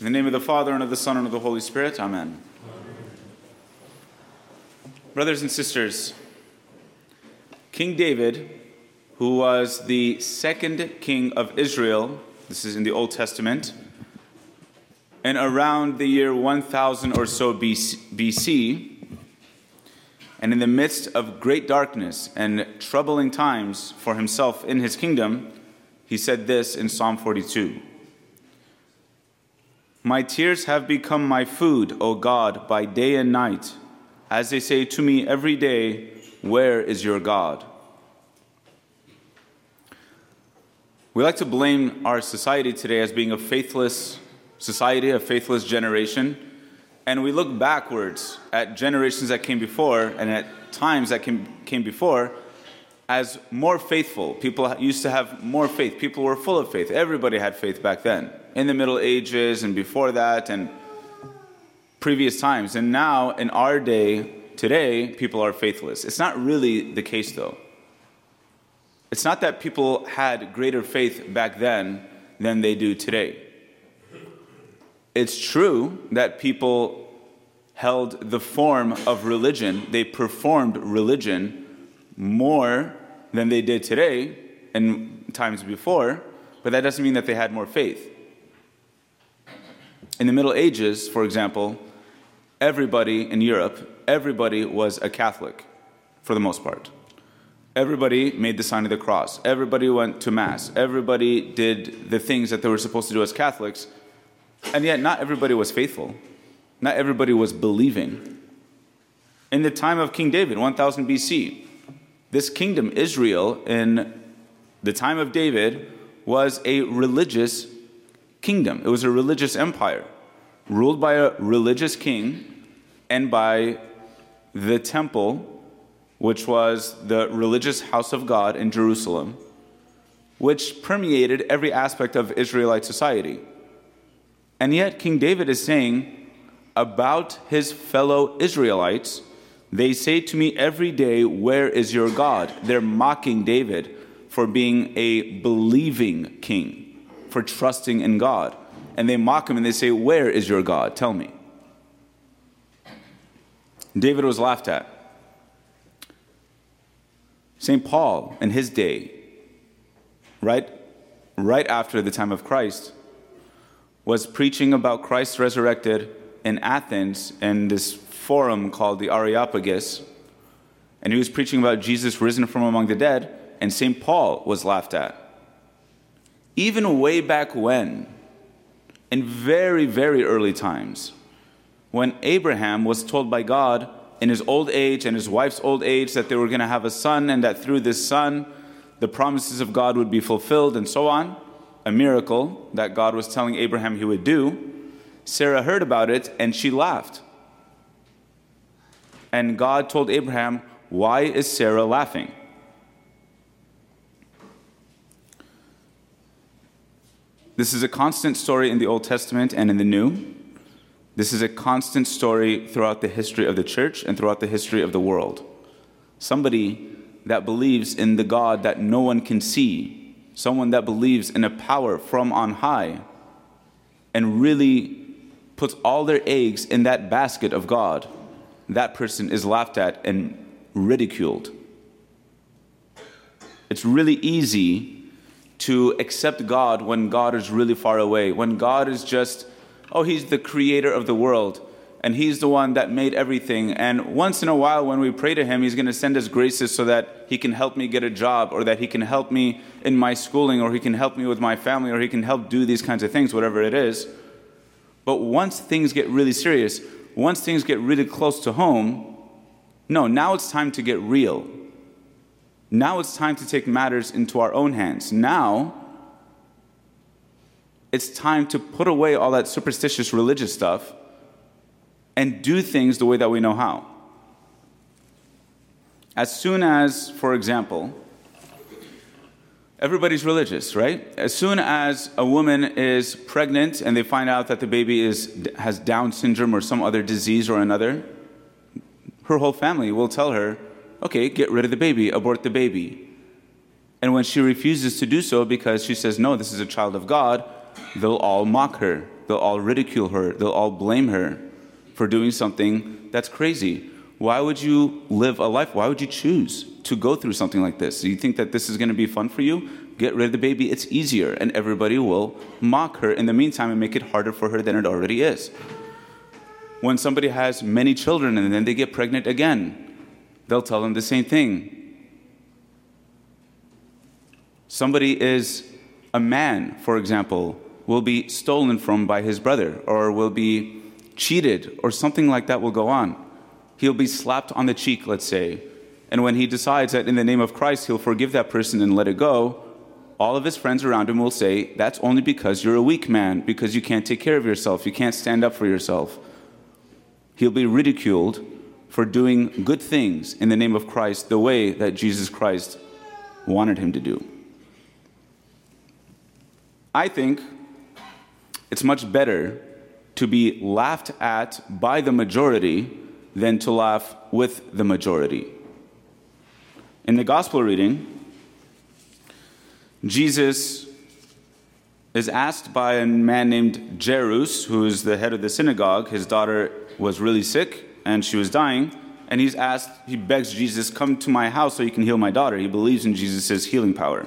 In the name of the Father, and of the Son, and of the Holy Spirit, Amen. Brothers and sisters, King David, who was the second king of Israel, this is in the Old Testament, and around the year 1000 or so BC, and in the midst of great darkness and troubling times for himself in his kingdom, he said this in Psalm 42. My tears have become my food, O God, by day and night, as they say to me every day, Where is your God? We like to blame our society today as being a faithless society, a faithless generation, and we look backwards at generations that came before and at times that came, came before as more faithful. People used to have more faith. People were full of faith. Everybody had faith back then in the Middle Ages and before that and previous times. And now, in our day, today, people are faithless. It's not really the case, though. It's not that people had greater faith back then than they do today. It's true that people held the form of religion, they performed religion more than they did today and times before, but that doesn't mean that they had more faith. In the Middle Ages, for example, everybody in Europe, everybody was a Catholic for the most part. Everybody made the sign of the cross. Everybody went to Mass. Everybody did the things that they were supposed to do as Catholics. And yet, not everybody was faithful. Not everybody was believing. In the time of King David, 1000 BC, this kingdom, Israel, in the time of David, was a religious kingdom. It was a religious empire ruled by a religious king and by the temple, which was the religious house of God in Jerusalem, which permeated every aspect of Israelite society. And yet, King David is saying about his fellow Israelites, they say to me every day, Where is your God? They're mocking David for being a believing king for trusting in God. And they mock him and they say, Where is your God? Tell me. David was laughed at. St. Paul, in his day, right, right after the time of Christ, was preaching about Christ resurrected in Athens in this forum called the Areopagus. And he was preaching about Jesus risen from among the dead, and St. Paul was laughed at even way back when, in very, very early times, when Abraham was told by God in his old age and his wife's old age that they were going to have a son and that through this son the promises of God would be fulfilled and so on, a miracle that God was telling Abraham he would do, Sarah heard about it and she laughed. And God told Abraham, Why is Sarah laughing? This is a constant story in the Old Testament and in the New. This is a constant story throughout the history of the church and throughout the history of the world. Somebody that believes in the God that no one can see, someone that believes in a power from on high, and really puts all their eggs in that basket of God, that person is laughed at and ridiculed. It's really easy to accept God when God is really far away, when God is just, oh, He's the creator of the world and He's the one that made everything. And once in a while, when we pray to Him, He's going to send us graces so that He can help me get a job, or that He can help me in my schooling, or He can help me with my family, or He can help do these kinds of things, whatever it is. But once things get really serious, once things get really close to home, no, now it's time to get real. Now it's time to take matters into our own hands. Now, it's time to put away all that superstitious religious stuff and do things the way that we know how. As soon as, for example, everybody's religious, right? As soon as a woman is pregnant and they find out that the baby is, has Down syndrome or some other disease or another, her whole family will tell her, okay, get rid of the baby, abort the baby. And when she refuses to do so because she says, no, this is a child of God, they'll all mock her. They'll all ridicule her. They'll all blame her for doing something that's crazy. Why would you live a life? Why would you choose to go through something like this? Do you think that this is going to be fun for you? Get rid of the baby. It's easier, and everybody will mock her in the meantime and make it harder for her than it already is. When somebody has many children and then they get pregnant again, they'll tell them the same thing. Somebody is a man, for example, will be stolen from by his brother or will be cheated or something like that will go on. He'll be slapped on the cheek, let's say. And when he decides that in the name of Christ he'll forgive that person and let it go, all of his friends around him will say, That's only because you're a weak man, because you can't take care of yourself, you can't stand up for yourself. He'll be ridiculed for doing good things in the name of Christ the way that Jesus Christ wanted him to do. I think it's much better to be laughed at by the majority than to laugh with the majority. In the gospel reading, Jesus is asked by a man named Jairus, who is the head of the synagogue. His daughter was really sick and she was dying. And he's asked, he begs Jesus, come to my house so you can heal my daughter. He believes in Jesus' healing power.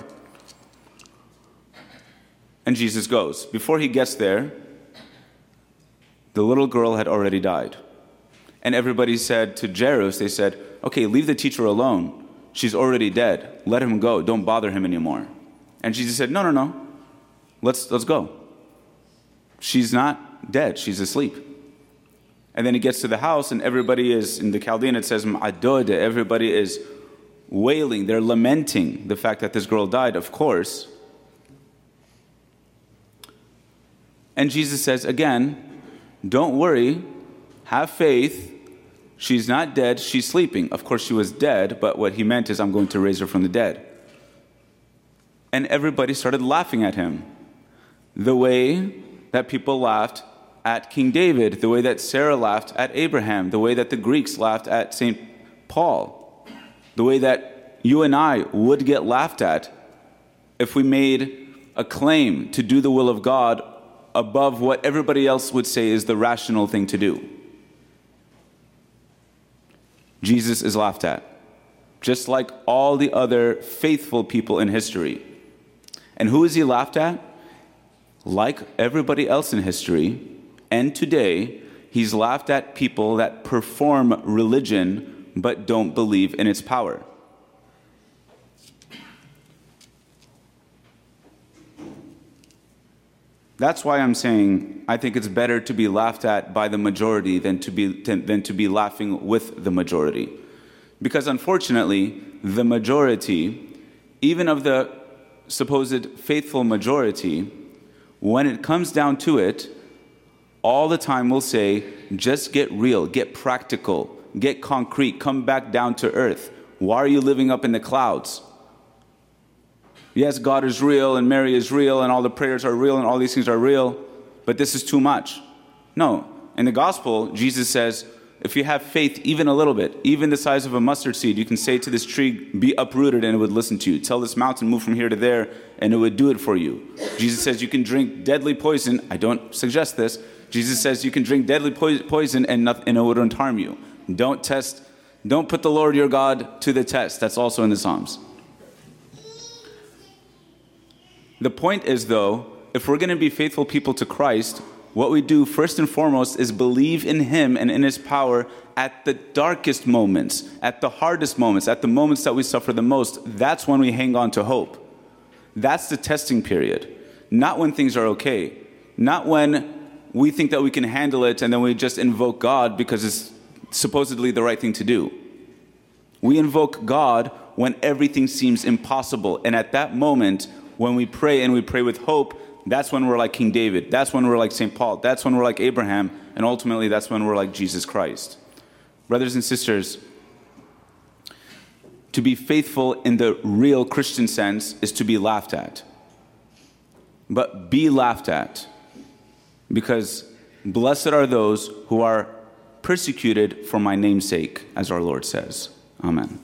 And Jesus goes. Before he gets there, the little girl had already died. And everybody said to Jairus, they said, okay, leave the teacher alone. She's already dead. Let him go. Don't bother him anymore. And Jesus said, no, no, no. Let's, let's go. She's not dead. She's asleep. And then he gets to the house, and everybody is, in the Chaldean it says, everybody is wailing. They're lamenting the fact that this girl died, of course. And Jesus says, again, don't worry, have faith. She's not dead, she's sleeping. Of course, she was dead, but what he meant is, I'm going to raise her from the dead. And everybody started laughing at him. The way that people laughed at King David, the way that Sarah laughed at Abraham, the way that the Greeks laughed at St. Paul, the way that you and I would get laughed at if we made a claim to do the will of God above what everybody else would say is the rational thing to do. Jesus is laughed at, just like all the other faithful people in history. And who is he laughed at? Like everybody else in history and today, he's laughed at people that perform religion but don't believe in its power. That's why I'm saying I think it's better to be laughed at by the majority than to be, than to be laughing with the majority. Because unfortunately, the majority, even of the supposed faithful majority, when it comes down to it, all the time will say, just get real, get practical, get concrete, come back down to earth. Why are you living up in the clouds? Yes, God is real and Mary is real and all the prayers are real and all these things are real, but this is too much. No. In the gospel, Jesus says, if you have faith even a little bit, even the size of a mustard seed, you can say to this tree, be uprooted, and it would listen to you. Tell this mountain, move from here to there, and it would do it for you. Jesus says you can drink deadly poison. I don't suggest this. Jesus says you can drink deadly poison and, and it wouldn't harm you. Don't test, don't put the Lord your God to the test. That's also in the Psalms. The point is, though, if we're going to be faithful people to Christ, what we do first and foremost is believe in Him and in His power at the darkest moments, at the hardest moments, at the moments that we suffer the most. That's when we hang on to hope. That's the testing period. Not when things are okay. Not when we think that we can handle it and then we just invoke God because it's supposedly the right thing to do. We invoke God when everything seems impossible. And at that moment, when we pray and we pray with hope, that's when we're like King David. That's when we're like St. Paul. That's when we're like Abraham. And ultimately, that's when we're like Jesus Christ. Brothers and sisters, to be faithful in the real Christian sense is to be laughed at. But be laughed at. Because blessed are those who are persecuted for my name's sake, as our Lord says. Amen.